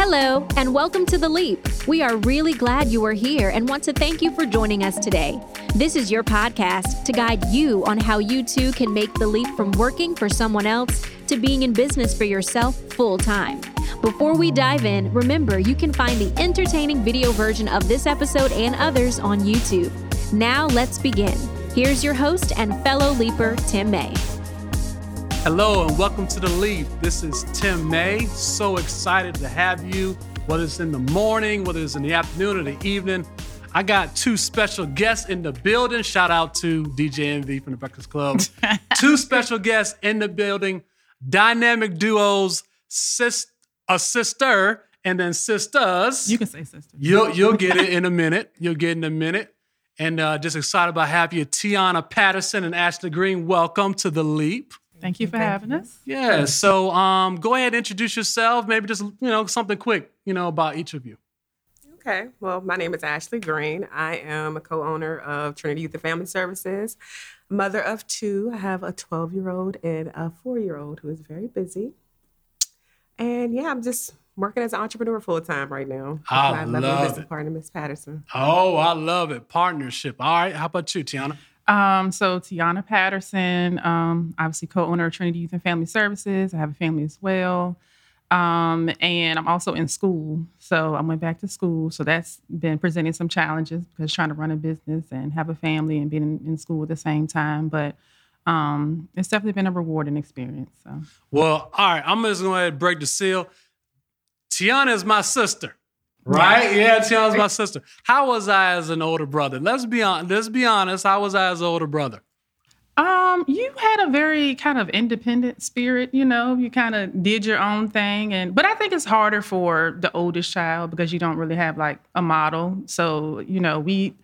Hello, and welcome to The Leap. We are really glad you are here and want to thank you for joining us today. This is your podcast to guide you on how you too can make the leap from working for someone else to being in business for yourself full time. Before we dive in, remember you can find the entertaining video version of this episode and others on YouTube. Now let's begin. Here's your host and fellow leaper, Tim May. Hello and welcome to the Leap. This is Tim May. So excited to have you, whether it's in the morning, whether it's in the afternoon or the evening. I got two special guests in the building. Shout out to DJ Envy from the Breakfast Club. two special guests in the building. Dynamic duos, sis, a sister, and then sisters. You can say sister. You'll you'll get it in a minute. You'll get it in a minute. And uh, just excited about having you, Tiana Patterson and Ashley Green. Welcome to the Leap. Thank you for having us. Yeah. So um, go ahead and introduce yourself. Maybe just you know something quick, you know, about each of you. Okay. Well, my name is Ashley Green. I am a co-owner of Trinity Youth and Family Services, mother of two. I have a 12-year-old and a four-year-old who is very busy. And yeah, I'm just working as an entrepreneur full time right now. I my love business it. partner, Miss Patterson. Oh, I love it. Partnership. All right. How about you, Tiana? Um, so Tiana Patterson, um, obviously co-owner of Trinity Youth and Family Services. I have a family as well. Um, and I'm also in school. So I went back to school. So that's been presenting some challenges because trying to run a business and have a family and being in, school at the same time. But um, it's definitely been a rewarding experience. So Well, all right. I'm just going to break the seal. Tiana is my sister. Right? Yeah, Tiana's my sister. How was I as an older brother? Let's be on. Let's be honest. How was I as an older brother? Um, you had a very kind of independent spirit, you know. You kind of did your own thing, and but I think it's harder for the oldest child because you don't really have like a model. So you know, we,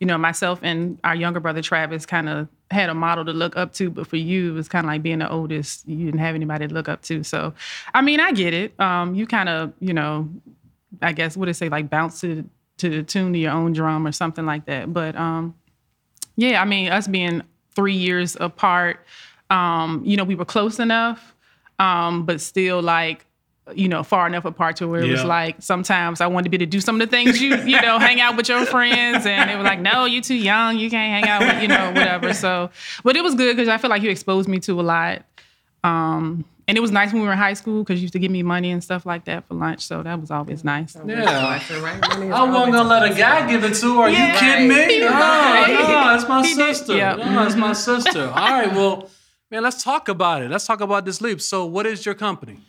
you know, myself and our younger brother Travis kind of had a model to look up to, but for you, it was kind of like being the oldest. You didn't have anybody to look up to. So, I mean, I get it. Um, you kind of, you know, I guess what it say like bounce to to the tune to your own drum or something like that. But um, yeah, I mean, us being three years apart, um, you know, we were close enough, um, but still like, you know, far enough apart to where it was like sometimes I wanted to be to do some of the things you, you know, hang out with your friends, and they were like, "No, you're too young, you can't hang out with, you know, whatever." So, but it was good because I feel like you exposed me to a lot, um, and it was nice when we were in high school because you used to give me money and stuff like that for lunch, so that was always nice. Yeah. Right? I wasn't gonna let a guy give it to her. Are you kidding me? No, no, it's my He did- sister. yeah. No, it's my sister. All right, well, man, let's talk about it. Let's talk about this leap. So, what is your company?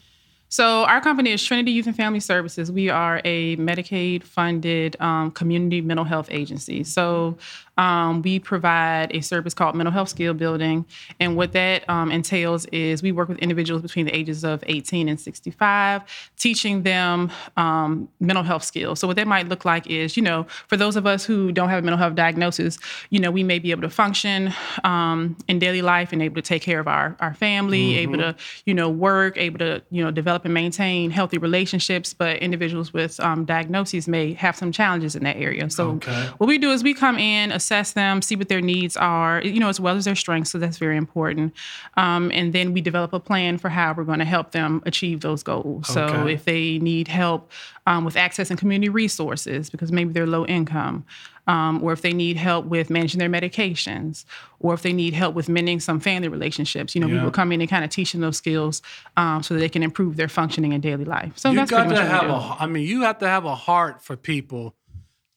So our company is Trinity Youth and Family Services. We are a Medicaid-funded um, community mental health agency. So um, we provide a service called mental health skill building, and what that um, entails is we work with individuals between the ages of 18 and 65, teaching them um, mental health skills. So what that might look like is, you know, for those of us who don't have a mental health diagnosis, you know, we may be able to function um, in daily life and able to take care of our our family, able to, you know, work, able to, you know, develop and maintain healthy relationships. But individuals with um, diagnoses may have some challenges in that area. So Okay. what we do is we come in, assess them, see what their needs are, you know, as well as their strengths. So that's very important. Um, and then we develop a plan for how we're going to help them achieve those goals. So if they need help um, with accessing community resources because maybe they're low income, um, or if they need help with managing their medications, or if they need help with mending some family relationships, you know, we will come in and kind of teach them those skills um, so that they can improve their functioning in daily life. So you that's got pretty to much what have a. I mean, you have to have a heart for people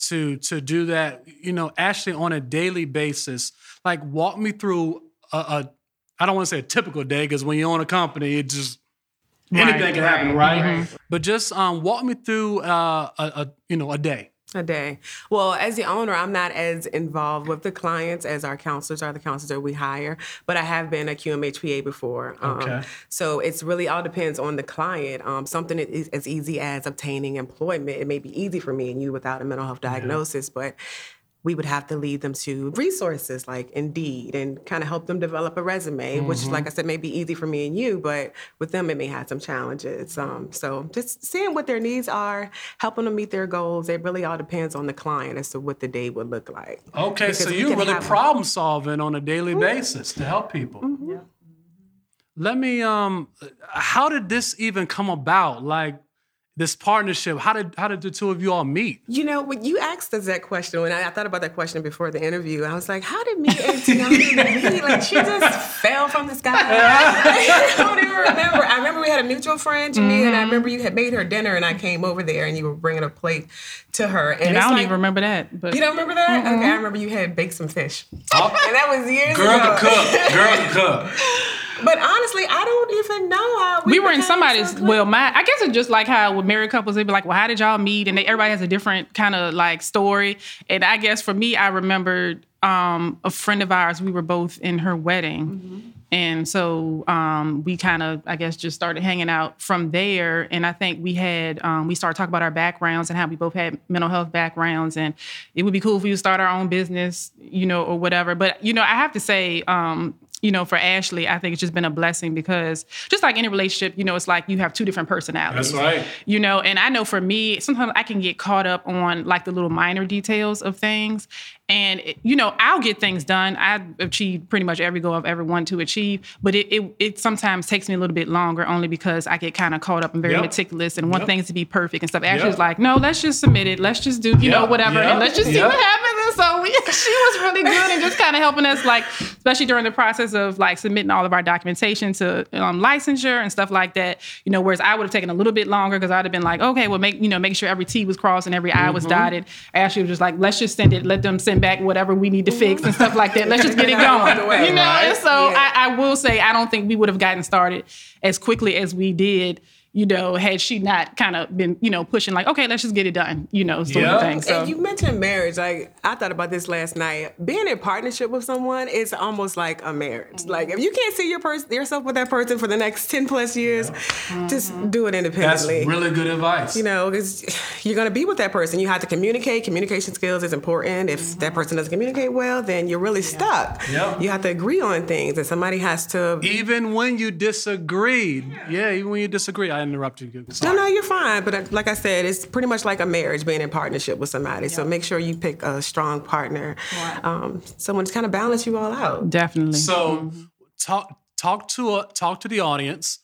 to to do that. You know, actually on a daily basis. Like, walk me through a. a I don't want to say a typical day because when you own a company, it just anything can happen, right? But just um, walk me through uh, a, a you know a day. A day. Well, as the owner, I'm not as involved with the clients as our counselors are the counselors that we hire, but I have been a QMHPA before. Um, Okay. So it's really all depends on the client. Um, something as easy as obtaining employment. It may be easy for me and you without a mental health diagnosis, but we would have to lead them to resources like Indeed and kind of help them develop a resume, which, like I said, may be easy for me and you, but with them, it may have some challenges. Um, so just seeing what their needs are, helping them meet their goals, it really all depends on the client as to what the day would look like. Okay, so Because we you're really have- problem solving on a daily basis to help people. Let me um how did this even come about? Like this partnership. How did how did the two of you all meet? You know, when you asked us that question, when I, I thought about that question before the interview, I was like, "How did me and Tiana meet? Like, she just fell from the sky." I don't even remember. I remember we had a mutual friend, Jamie, mm-hmm. and I mm-hmm. remember you had made her dinner, and I came over there, and you were bringing a plate to her. And, and I don't like, even remember that. But you don't remember that? Mm-hmm. Okay, I remember you had baked some fish, oh. and that was years Girl ago. Girl cook. Girl can cook. But honestly, I don't even know how we, we were in somebody's. So well, my I guess it's just like how with married couples, they'd be like, "Well, how did y'all meet?" And they, everybody has a different kind of like story. And I guess for me, I remembered um, a friend of ours. We were both in her wedding. Mm-hmm. And so um, we kind of, I guess, just started hanging out from there. And I think we had, um, we started talking about our backgrounds and how we both had mental health backgrounds. And it would be cool if we would start our own business, you know, or whatever. But, you know, I have to say, um, you know, for Ashley, I think it's just been a blessing because just like any relationship, you know, it's like you have two different personalities. That's right. You know, and I know for me, sometimes I can get caught up on like the little minor details of things. And it, you know, I'll get things done. I achieve pretty much every goal I've ever wanted to achieve, but it, it, it sometimes takes me a little bit longer, only because I get kind of caught up and very yep. meticulous and want yep. things to be perfect and stuff. Ashley's yep. like, no, let's just submit it. Let's just do, you know, whatever, and let's just see what happens. And so we, she was really good and just kind of helping us, like, especially during the process of like submitting all of our documentation to um, licensure and stuff like that. You know, whereas I would have taken a little bit longer because I'd have been like, okay, well, make you know, make sure every T was crossed and every I mm-hmm. was dotted. Ashley was just like, let's just send it, let them send back whatever we need to fix and stuff like that. Let's just get it going. Way, you know, right? and so yeah. I, I will say I don't think we would have gotten started as quickly as we did you know, had she not kind of been, you know, pushing like, okay, let's just get it done, you know, sort of thing. So. And you mentioned marriage. Like I thought about this last night. Being in partnership with someone is almost like a marriage. Mm-hmm. Like if you can't see your person yourself with that person for the next ten plus years, yeah. just mm-hmm. do it independently. That's really good advice. You know, because you're gonna be with that person. You have to communicate. Communication skills is important. If mm-hmm. that person doesn't communicate well, then you're really stuck. Yeah. You have to agree on things, and somebody has to. Even when you disagree, yeah, even when you disagree. I interrupted you. Sorry. No, no, you're fine. But uh, like I said, it's pretty much like a marriage, being in partnership with somebody. So make sure you pick a strong partner, um, someone to kind of balance you all out. Definitely. So mm-hmm. talk talk to uh, talk to the audience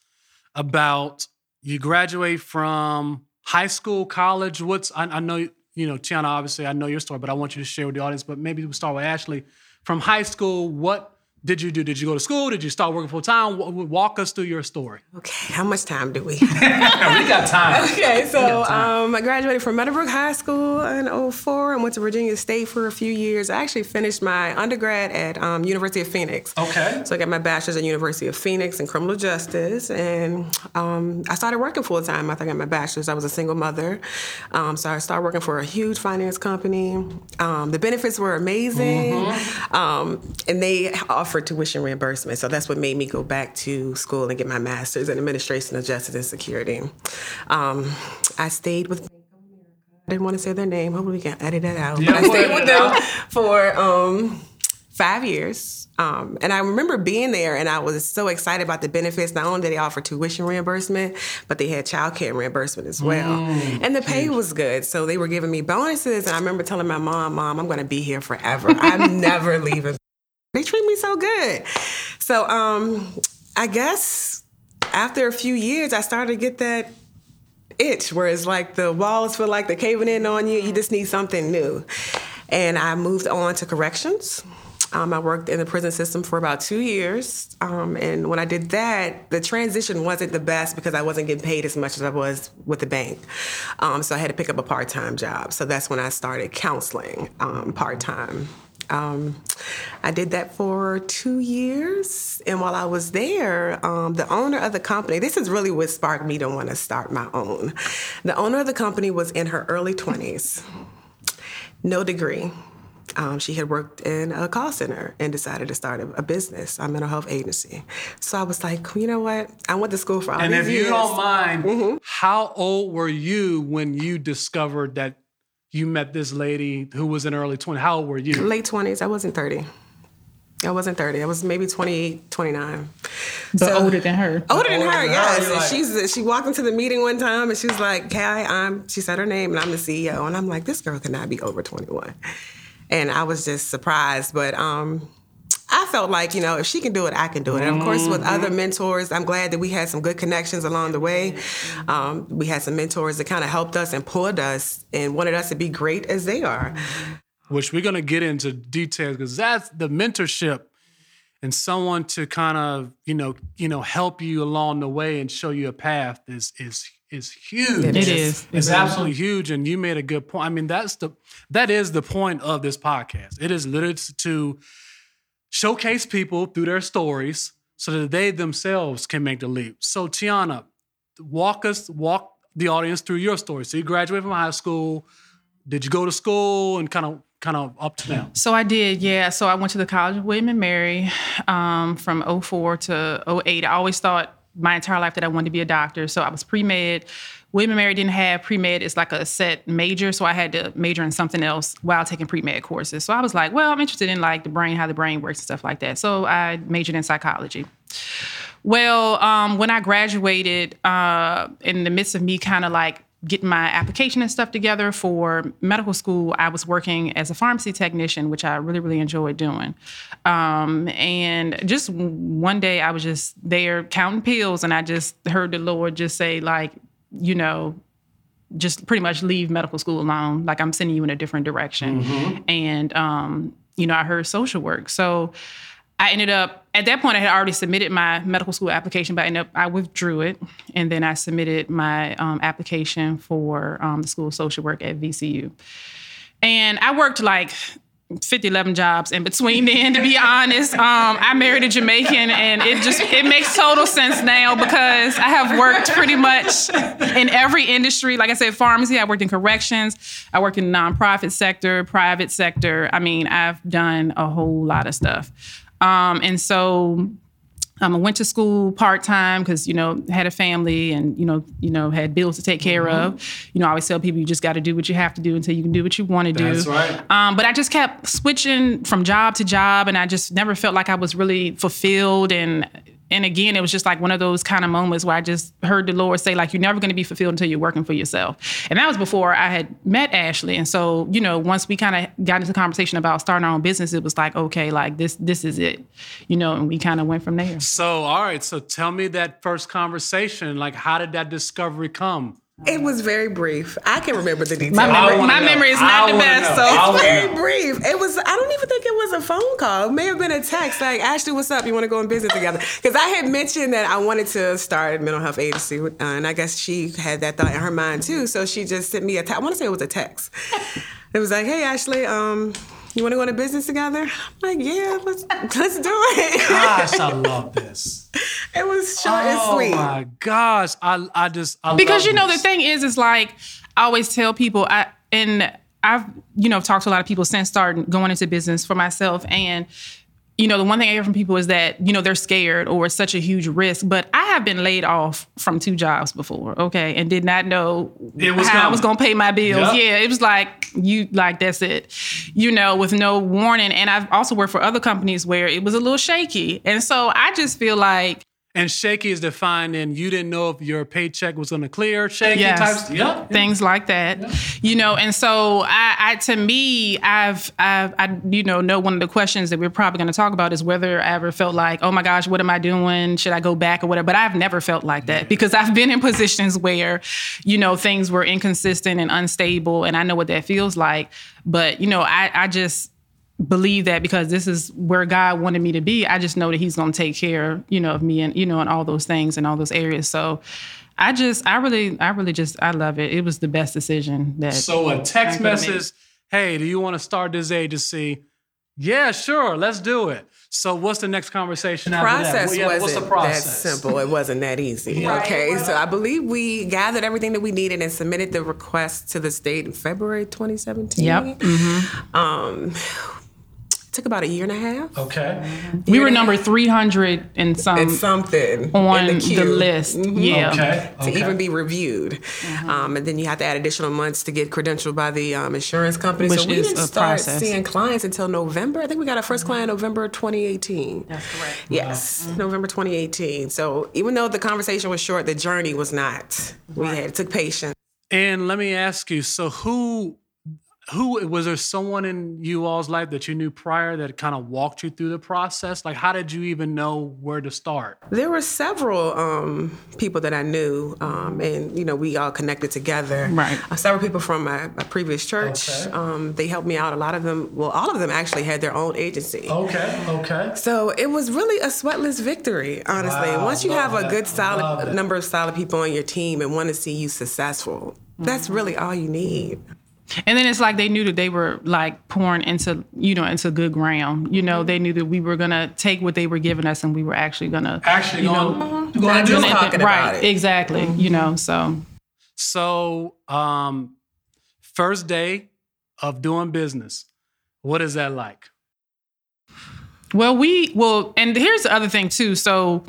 about you graduate from high school, college. What's I, I know you know Tiana. Obviously, I know your story, but I want you to share with the audience. But maybe we'll start with Ashley. From high school, what did you do? Did you go to school? Did you start working full time? Walk us through your story. Okay, how much time do we? Have? We got time. Okay, so um, I graduated from Meadowbrook High School in 04 and went to Virginia State for a few years. I actually finished my undergrad at um, University of Phoenix. Okay. So I got my bachelor's at University of Phoenix in criminal justice, and um, I started working full time after I got my bachelor's. I was a single mother, um, so I started working for a huge finance company. Um, the benefits were amazing, mm-hmm. Um, and they offered for tuition reimbursement. So that's what made me go back to school and get my master's in administration of justice and security. Um, I stayed with I didn't want to say their name. Hopefully, we can edit that out. Yeah, but I stayed with them for um, five years. Um, and I remember being there and I was so excited about the benefits. Not only did they offer tuition reimbursement, but they had childcare reimbursement as well. Mm, and the pay was good. So they were giving me bonuses. And I remember telling my mom, Mom, I'm going to be here forever. I'm never leaving they treat me so good. So um, I guess after a few years, I started to get that itch where it's like the walls feel like they're caving in on you. You just need something new. And I moved on to corrections. Um, I worked in the prison system for about two years. Um, and when I did that, the transition wasn't the best because I wasn't getting paid as much as I was with the bank. Um, so I had to pick up a part time job. So that's when I started counseling um, part time. Um, I did that for two years. And while I was there, um, the owner of the company, this is really what sparked me to want to start my own. The owner of the company was in her early 20s, no degree. Um, she had worked in a call center and decided to start a, a, business, a mental health agency. So I was like, you know what? I went to school for all and these years. And if you don't mind, mm-hmm. how old were you when you discovered that you met this lady who was in early 20s. How old were you? Late 20s. I wasn't 30. I wasn't 30. I was maybe 28, 29. But so, older than her. Older than her, yes. Like, she's she walked into the meeting one time and she was like, Kai, I'm she said her name and I'm the CEO. And I'm like, this girl cannot be over 21. And I was just surprised. But um I felt like, you know, if she can do it, I can do it. And of course, with other mentors, I'm glad that we had some good connections along the way. Um, we had some mentors that kind of helped us and pulled us and wanted us to be great as they are. which we're going to get into details because that's the mentorship and someone to kind of you know you know help you along the way and show you a path is is is huge. It It is. It's absolutely huge, and you made a good point. I mean, that's the that is the point of this podcast. It is literally to showcase people through their stories so that they themselves can make the leap. So, Tiana, walk us walk the audience through your story. So, you graduated from high school. Did you go to school and kind of kind of up to now? So I did, yeah. So I went to the College of William and Mary um, from 04 to 08. I always thought my entire life that I wanted to be a doctor. So I was pre med. William and Mary didn't have pre med. It's like a set major, so I had to major in something else while taking pre med courses. So I was like, well, I'm interested in like the brain, how the brain works and stuff like that. So I majored in psychology. Well, um, when I graduated, uh, in the midst of me kind of like getting my application and stuff together for medical school, I was working as a pharmacy technician, which I really, really enjoyed doing. Um, and just one day I was just there counting pills, and I just heard the Lord just say, like, you know, just pretty much leave medical school alone. Like I'm sending you in a different direction. And um, you know, I heard social work. So I ended up at that point I had already submitted my medical school application, but I ended up I withdrew it, and then I submitted my um, application for um, the School of Social Work at VCU. And I worked like 50, 11 jobs in between then, to be honest. Um, I married a Jamaican and it just, it makes total sense now because I have worked pretty much in every industry. Like I said, pharmacy, I worked in corrections, I worked in the nonprofit sector, private sector. I mean, I've done a whole lot of stuff. Um, and so um, I went to school part time because you know had a family and you know you know had bills to take care of. You know, I always tell people you just got to do what you have to do until you can do what you want to do. That's right. Um, but I just kept switching from job to job, and I just never felt like I was really fulfilled. And and again, it was just like one of those kind of moments where I just heard the Lord say, like, you're never going to be fulfilled until you're working for yourself. And that was before I had met Ashley. And so, you know, once we kind of got into the conversation about starting our own business, it was like, okay, like this, this is it, you know, and we kind of went from there. So, all right. So, tell me that first conversation. Like, how did that discovery come? It was very brief. I can remember the details. My memory, my memory is not the best, know. so I wanna very know. brief. It was. I don't even think it was a phone call. It may have been a text. Like Ashley, what's up? You want to go in business together? Because I had mentioned that I wanted to start a mental health agency, uh, and I guess she had that thought in her mind too. So she just sent me a. Te- I want to say it was a text. It was like, "Hey Ashley, um, you want to go into business together?" I'm like, "Yeah, let's let's do it." Gosh, I love this. it was short and oh sweet. Oh my gosh, I I just I because love you know this. the thing is is like i always tell people i and i've you know talked to a lot of people since starting going into business for myself and you know the one thing i hear from people is that you know they're scared or it's such a huge risk but i have been laid off from two jobs before okay and did not know It was how i was going to pay my bills. Yep. yeah it was like you like that's it. You know with no warning and i've also worked for other companies where it was a little shaky and so i just feel like And shaky is defined in you didn't know if your paycheck was going to clear. Shaky Yes. types. Yep. things like that you know and so I, I to me i've i've i you know know one of the questions that we're probably going to talk about is whether i ever felt like oh my gosh what am i doing should i go back or whatever but i've never felt like that because i've been in positions where you know things were inconsistent and unstable and i know what that feels like but you know i i just believe that because this is where God wanted me to be. I just know that He's going to take care, you know, of me and you know, and all those things and all those areas. So, I just, I really, I really just, I love it. It was the best decision that. So a text I could've made. message, hey, do you want to start this agency? Yeah, sure, let's do it. So what's the next conversation after that? process Well, yeah, wasn't what's the that process? simple. It wasn't that easy. Okay, so I believe we gathered everything that we needed and submitted the request to the state in February 2017. Yep. Um, took about a year and a half. Okay. we were number 300 and some It's something on in the, the, queue list. Yeah. Okay. okay. To even be reviewed, um, and then you have to add additional months to get credentialed by the um, insurance company. Which so we is didn't a start process. seeing clients until November. I think we got our first client November 2018. That's correct. Yes, November 2018. So even though the conversation was short, the journey was not. We had it took patience. And let me ask you, so who who was there someone in you all's life that you knew prior that kind of walked you through the process? Like, how did you even know where to start? There were several um, people that I knew, um, and you know, we all connected together. Right. Uh, several people from my, my previous church. Okay. Um, they helped me out. A lot of them, well, all of them actually had their own agency. Okay, okay. So it was really a sweatless victory, honestly. Wow, Once you have a good, solid number of solid people on your team and want to see you successful, that's Mm-hmm. really all you need. And then it's like they knew that they were like pouring into, you know, into good ground. You know, they knew that we were gonna take what they were giving us and we were actually gonna Actually, you going, know, going to Not do just it. right, about it. exactly. You know, so So, um, first day of doing business, what is that like? Well, we well, and here's the other thing too. So,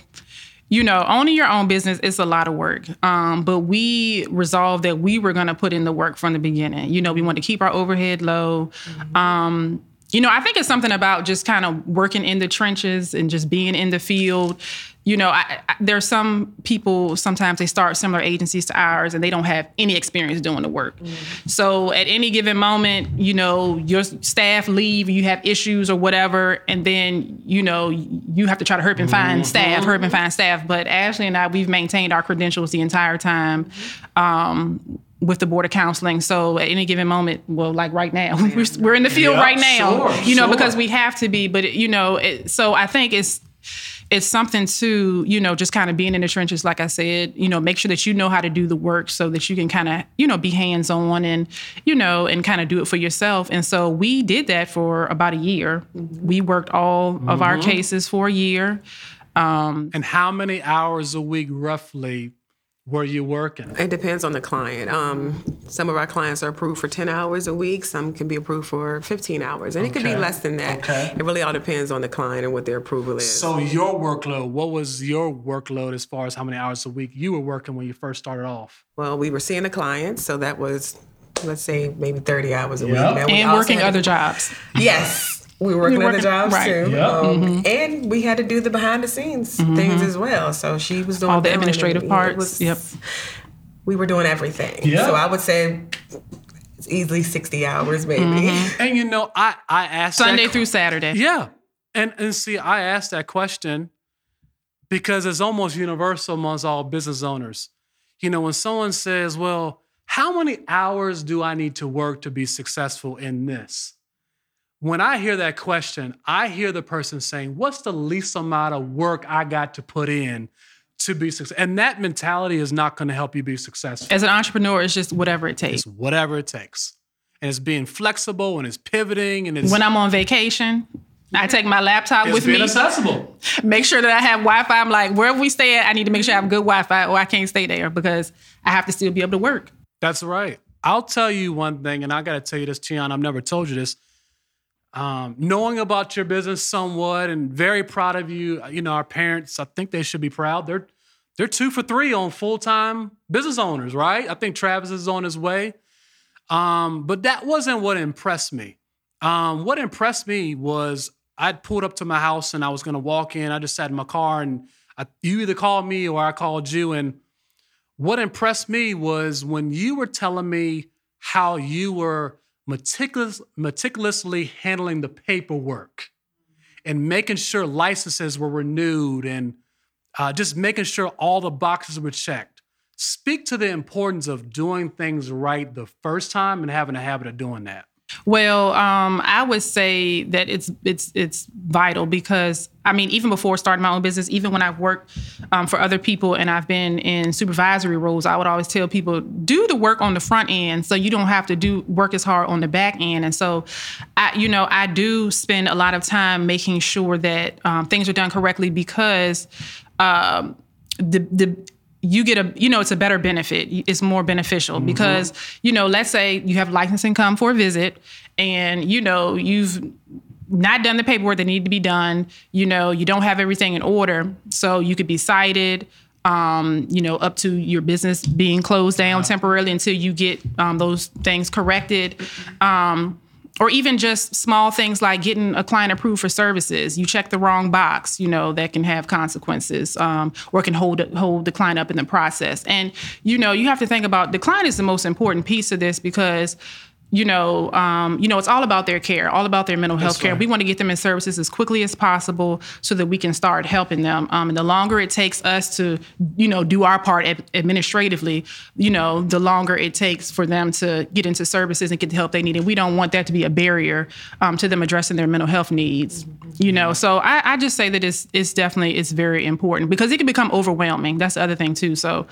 you know, owning your own business is a lot of work. Um, but we resolved that we were going to put in the work from the beginning. You know, we want to keep our overhead low. Um, you know, I think it's something about just kind of working in the trenches and just being in the field. You know, I, I, there's some people sometimes they start similar agencies to ours and they don't have any experience doing the work. Mm-hmm. So at any given moment, you know, your staff leave, you have issues or whatever, and then you know you have to try to hurp and find mm-hmm. staff, hurp and mm-hmm. find staff. But Ashley and I, we've maintained our credentials the entire time. Um, with the board of counseling. So at any given moment, well, like right now, we're, we're in the field Yeah, right now, sure, you know, sure. because we have to be. But you know, it, so I think it's it's something to you know just kind of being in the trenches like i said you know make sure that you know how to do the work so that you can kind of you know be hands on and you know and kind of do it for yourself and so we did that for about a year mm-hmm. we worked all of our mm-hmm. cases for a year um, And how many hours a week roughly were you working? It depends on the client. Um, some of our clients are approved for 10 hours a week. Some can be approved for 15 hours. And it could be less than that. Okay. It really all depends on the client and what their approval is. So your workload, what was your workload as far as how many hours a week you were working when you first started off? well, we were seeing the clients, so that was, let's say, maybe 30 hours a week. Yeah. Now, we and working had- other jobs Yes. We were working We were other jobs right. too. Yeah. Um, mm-hmm. And we had to do the behind the scenes mm-hmm. things as well. So she was doing all the administrative parts was- yep We were doing everything. Yeah. So I would say it's easily 60 hours maybe. Mm-hmm. And you know, I I asked sunday que- through saturday Yeah. And and see, I asked that question because it's almost universal amongst all business owners. You know, when someone says, Well, how many hours do I need to work to be successful in this? When I hear that question, I hear the person saying, What's the least amount of work I got to put in to be successful? And that mentality is not going to help you be successful. as an entrepreneur it's just whatever it takes It's whatever it takes. And it's being flexible and it's pivoting and it's when i'm on vacation I take my laptop It's with being me. accessible. Make sure that I have Wi-Fi. I'm like, wherever we stay at, I need to make sure I have good Wi-Fi, or I can't stay there because I have to still be able to work. That's right. I'll tell you one thing, and I got to tell you this, Tian. I've never told you this. Um, knowing about your business somewhat, and very proud of you. You know, our parents. I think they should be proud. They're they're two for three on full time business owners, right? I think Travis is on his way. Um, but that wasn't what impressed me. Um, what impressed me was I'd pulled up to my house and I was going to walk in. I just sat in my car and I, you either called me or I called you. And what impressed me was when you were telling me how you were meticulous, meticulously handling the paperwork and making sure licenses were renewed and uh, just making sure all the boxes were checked. Speak to the importance of doing things right the first time and having a habit of doing that. Well, um, I would say that it's it's it's vital because I mean, even before starting my own business, even when I've worked um, for other people and I've been in supervisory roles, I would always tell people do the work on the front end so you don't have to do work as hard on the back end. And so, I you know I do spend a lot of time making sure that um, things are done correctly because um, the the you get a you know it's a better benefit. It's more beneficial because you know let's say you have licensing come for a visit and you know you've not done the paperwork that need to be done you know you don't have everything in order so you could be cited um, you know up to your business being closed down temporarily until you get um, those things corrected. Um, or even just small things like getting a client approved for services. You check the wrong box, you know, that can have consequences, um, or can hold hold the client up in the process. And you know, you have to think about the client is the most important piece of this because you know, um, you know, it's all about their care, all about their mental health care. right. We want to get them in services as quickly as possible so that we can start helping them. Um, and the longer it takes us to, you know, do our part ad- administratively, you know, the longer it takes for them to get into services and get the help they need. And we don't want that to be a barrier um, to them addressing their mental health needs. You know, so I, I just say that it's it's definitely it's very important because it can become overwhelming. That's the other thing too. So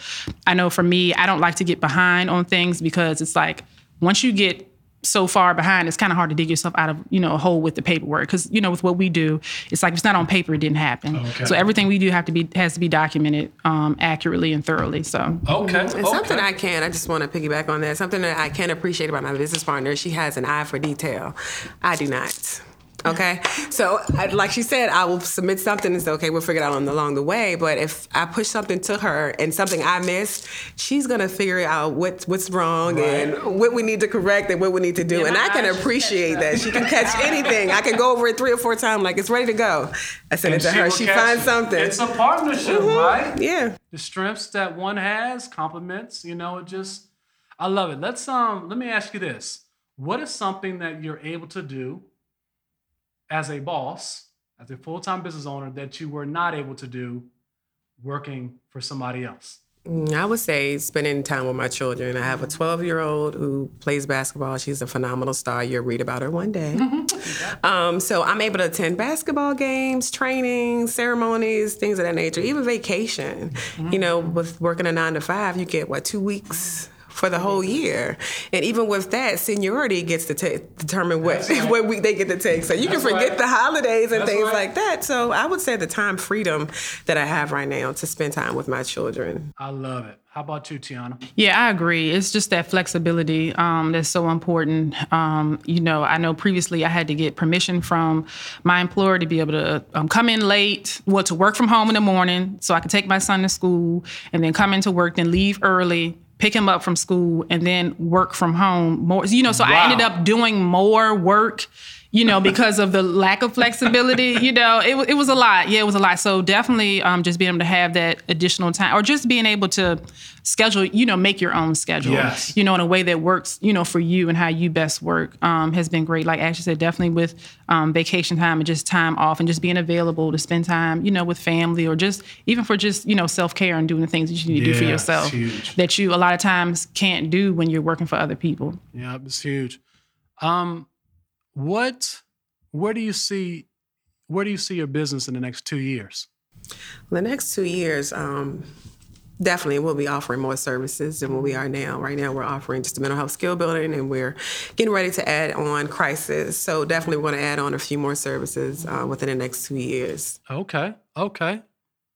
I know for me, I don't like to get behind on things because it's like once you get so far behind, it's kind of hard to dig yourself out of you know a hole with the paperwork because you know with what we do, it's like if it's not on paper, it didn't happen. Okay. So everything we do have to be has to be documented um, accurately and thoroughly. So Okay. And okay. something I can, I just want to piggyback on that. Something that I can appreciate about my business partner, she has an eye for detail. I do not. Okay, so I, like she said, I will submit something and say, okay, we'll figure it out on the, along the way. But if I push something to her and something I missed, she's gonna figure out what what's wrong and what we need to correct and what we need to do. and I can appreciate that. She can catch anything. I can go over it three or four times, like it's ready to go. I send it And to her. She finds it. something. It's a partnership, right? yeah. the strengths that one has complements you know it just i love it let's um let me ask you this what is something that you're able to do as a boss as a full-time business owner that you were not able to do working for somebody else Mm, I would say spending time with my children. I have a 12 year old who plays basketball. She's a phenomenal star. You'll read about her one day. um, so I'm able to attend basketball games, training, ceremonies, things of that nature, even vacation. You know, with working a nine to five, you get what, two weeks? For the whole year, and even with that, seniority gets to ta- determine what what week they get to take. So you That's can forget right. the holidays and That's things right. like that. So I would say the time freedom that I have right now to spend time with my children. i love it how about you tiana Yeah, I agree. It's just that flexibility um, that's so important. Um, you know, I know previously I had to get permission from my employer to be able to um, come in late, well, to work from home in the morning so I could take my son to school and then come into work, then leave early, pick him up from school, and then work from home more. You know, so I ended up doing more work. You know, because of the lack of flexibility, you know, it, it was a lot. Yeah, it was a lot. So definitely um, just being able to have that additional time or just being able to schedule, you know, make your own schedule, Yes. you know, in a way that works, you know, for you and how you best work um, has been great. Like Ashley said, definitely with um, vacation time and just time off and just being available to spend time, you know, with family or just even for just, you know, self care and doing the things that you need to do for yourself huge. that you a lot of times can't do when you're working for other people. yeah it's huge um what where do you see where do you see your business in the next two years The next two years, um, definitely we'll be offering more services than what we are now. Right now, we're offering just a mental health skill building, and we're getting ready to add on crisis. So definitely, we're going to add on a few more services uh, within the next two years. okay okay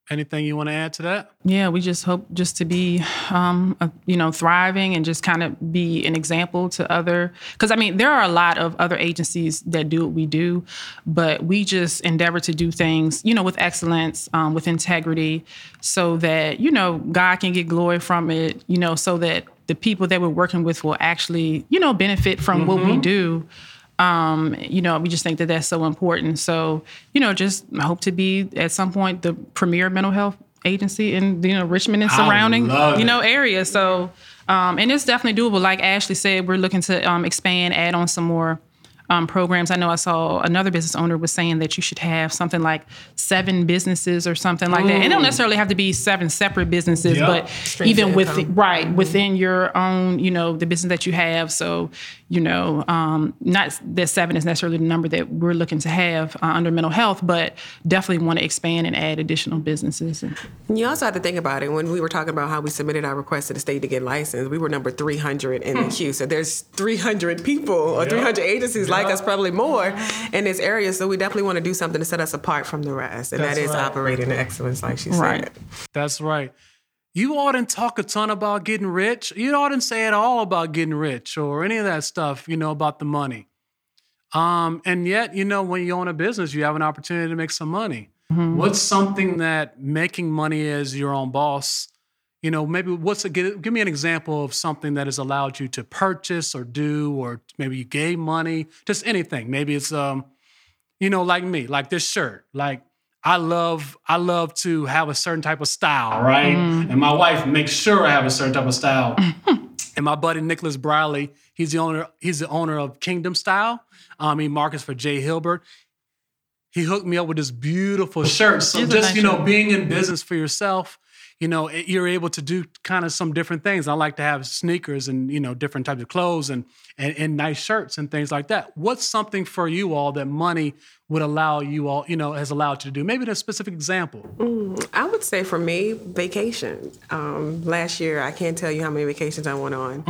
anything you want to add to that Yeah, we just hope just to be, um, uh, you know, thriving and just kind of be an example to other. Because I mean, there are a lot of other agencies that do what we do, but we just endeavor to do things, you know, with excellence, um, with integrity, so that you know God can get glory from it. You know, so that the people that we're working with will actually, you know, benefit from what we do. Um, you know, we just think that that's so important. So, you know, just hope to be at some point the premier mental health agency in you know Richmond and surrounding you know it. areas. So, um, and it's definitely doable. Like Ashley said, we're looking to um, expand, add on some more. Um, programs. I know I saw another business owner was saying that you should have something like seven businesses or something like that. And it don't necessarily have to be seven separate businesses, Yep. but Streams even of with income. right within your own, you know, the business that you have. So, you know, um, not that seven is necessarily the number that we're looking to have uh, under mental health, but definitely want to expand and add additional businesses. And, And you also have to think about it when we were talking about how we submitted our request to the state to get licensed. We were number 300 in the queue. So there's 300 people or 300 agencies like us, probably more, in this area. So we definitely want to do something to set us apart from the rest. And That's that is right. operating excellence, like she Right. said. That's right. You didn't talk a ton about getting rich. You didn't say at all about getting rich or any of that stuff, you know, about the money. Um, and yet, you know, when you own a business, you have an opportunity to make some money. What's something that making money as your own boss, you know, maybe what's a give, give me an example of something that has allowed you to purchase or do, or maybe you gave money, just anything. Maybe it's um, you know, like me, like this shirt. Like I love, I love to have a certain type of style, right? And my wife makes sure I have a certain type of style. And my buddy Nicholas Briley, he's the owner. He's the owner of Kingdom Style. Um, he markets for J.Hilburn. He hooked me up with this beautiful shirt. So It's a just nice you know, shirt. being in business for yourself, you know, it- you're able to do kind of some different things. I like to have sneakers and you know different types of clothes and and, and nice shirts and things like that. What's something for you all that money would allow you all, you know, has allowed you to do? Maybe a specific example. I would say for me, vacation. Um, last year, I can't tell you how many vacations I went on.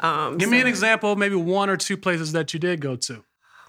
Um, Give me an example, maybe one or two places that you did go to.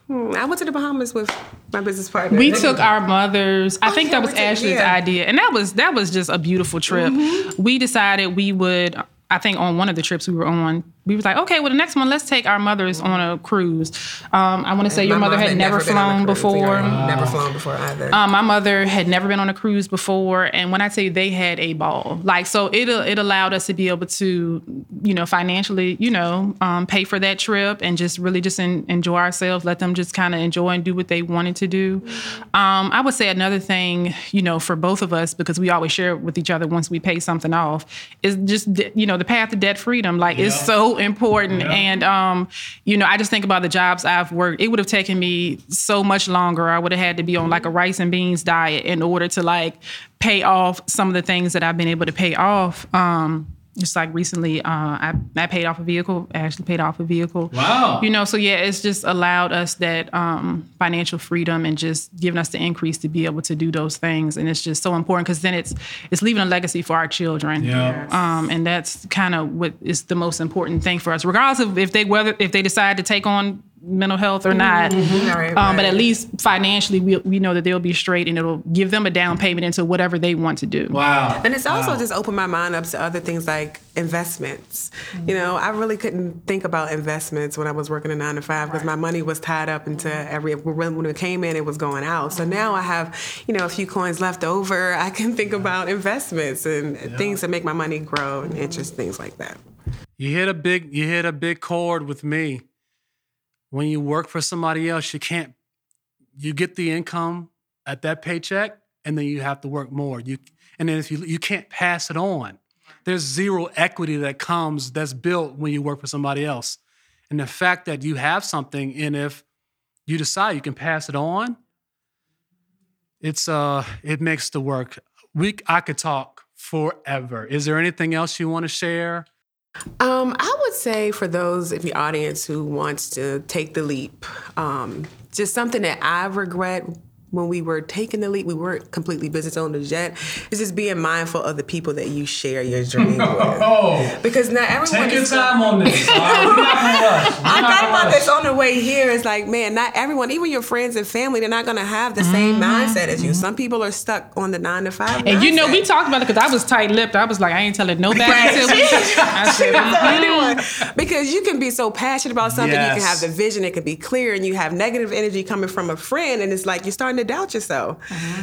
Hmm, I went to the Bahamas with my business partner. We took our mothers. I think yeah, that was Ashley's yeah. idea, and that was that was just a beautiful trip. We decided we would. I think on one of the trips we were on, we was like, okay, well, the next one, let's take our mothers on a cruise. Um, I want to say your mother mom had never been on flown before. Yeah, Never flown before either. Um, my mother had never been on a cruise before, and when I tell you they had a ball, like so it it allowed us to be able to, you know, financially, you know, um, pay for that trip and just really just en- enjoy ourselves, let them just kind of enjoy and do what they wanted to do. Um, I would say another thing, you know, for both of us because we always share with each other once we pay something off is just you know the path to debt freedom. Like it's so important, and um, you know, I just think about the jobs I've worked. It would have taken me so much longer. I would have had to be on like a rice and beans diet in order to like pay off some of the things that I've been able to pay off. Um, just like recently, uh, I, I paid off a vehicle. I actually paid off a vehicle. Wow. You know, so yeah, it's just allowed us that um, financial freedom and just giving us the increase to be able to do those things. And it's just so important because then it's it's leaving a legacy for our children. Yeah. Um, and that's kind of what is the most important thing for us, regardless of if they whether if they decide to take on mental health or not. Mm-hmm. Mm-hmm. Right, Um, but at least financially, we, we know that they'll be straight and it'll give them a down payment into whatever they want to do. Wow. And it's also just opened my mind up to other things like investments. You mm-hmm. know, I really couldn't think about investments when I was working a nine to five because my money was tied up into every when when it came in, it was going out. So now I have, you know, a few coins left over. I can think about investments and things that make my money grow and interest things like that. You hit a big you hit a big chord with me. When you work for somebody else, you can't you get the income at that paycheck and then you have to work more. You and then if you you can't pass it on. There's zero equity that comes that's built when you work for somebody else. And the fact that you have something and if you decide you can pass it on, it's uh it makes the work. We I could talk forever. Is there anything else you want to share? Um, I would say for those in the audience who wants to take the leap, um, just something that I regret when we were taking the leap, we weren't completely business owners yet, It's just being mindful of the people that you share your dream with. Oh, Because not everyone take your is time on this. Right? We're not gonna rush. We're I thought about this on the way here. It's like, man, not everyone, even your friends and family, they're not going to have the same mindset as you. Some people are stuck on the nine to five. Mm-hmm. And you know, we talked about it because I was tight lipped. I was like, I ain't telling nobody Right. until we. I said, "Mhm." anyone because you can be so passionate about something. You can have the vision; it can be clear, and you have negative energy coming from a friend, and it's like you're starting to doubt yourself.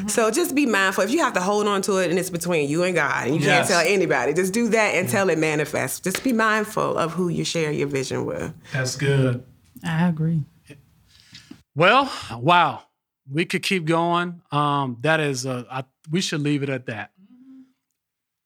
So just be mindful. If you have to hold on to it, and it's between you and God, and you Yes. can't tell anybody, just do that until it manifests. Just be mindful of who you share your vision with. That's good. I agree. Well, wow. We could keep going. Um, that is, uh, I, we should leave it at that.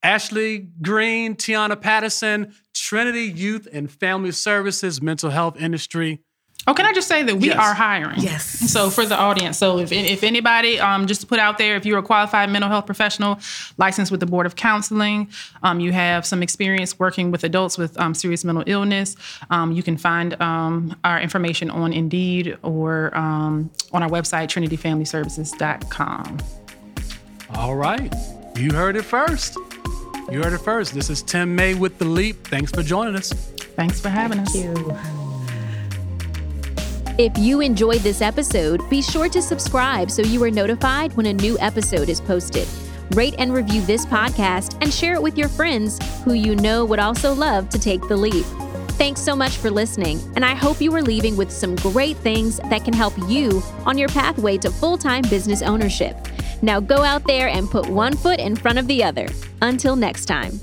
Ashley Green, Tiana Patterson, Trinity Youth and Family Services, mental health industry. Oh, can I just say that we Yes. are hiring? Yes. So for the audience, so if if anybody, um, just to put out there, if you're a qualified mental health professional, licensed with the Board of Counseling, um, you have some experience working with adults with um, serious mental illness, um, you can find um, our information on Indeed or um, on our website, TrinityFamilyServices.com. All right. You heard it first. You heard it first. This is Tim May with The Leap. Thanks for joining us. Thanks for having us. If you enjoyed this episode, be sure to subscribe so you are notified when a new episode is posted. Rate and review this podcast and share it with your friends who you know would also love to take the leap. Thanks so much for listening, and I hope you are leaving with some great things that can help you on your pathway to full time business ownership. Now go out there and put one foot in front of the other. Until next time.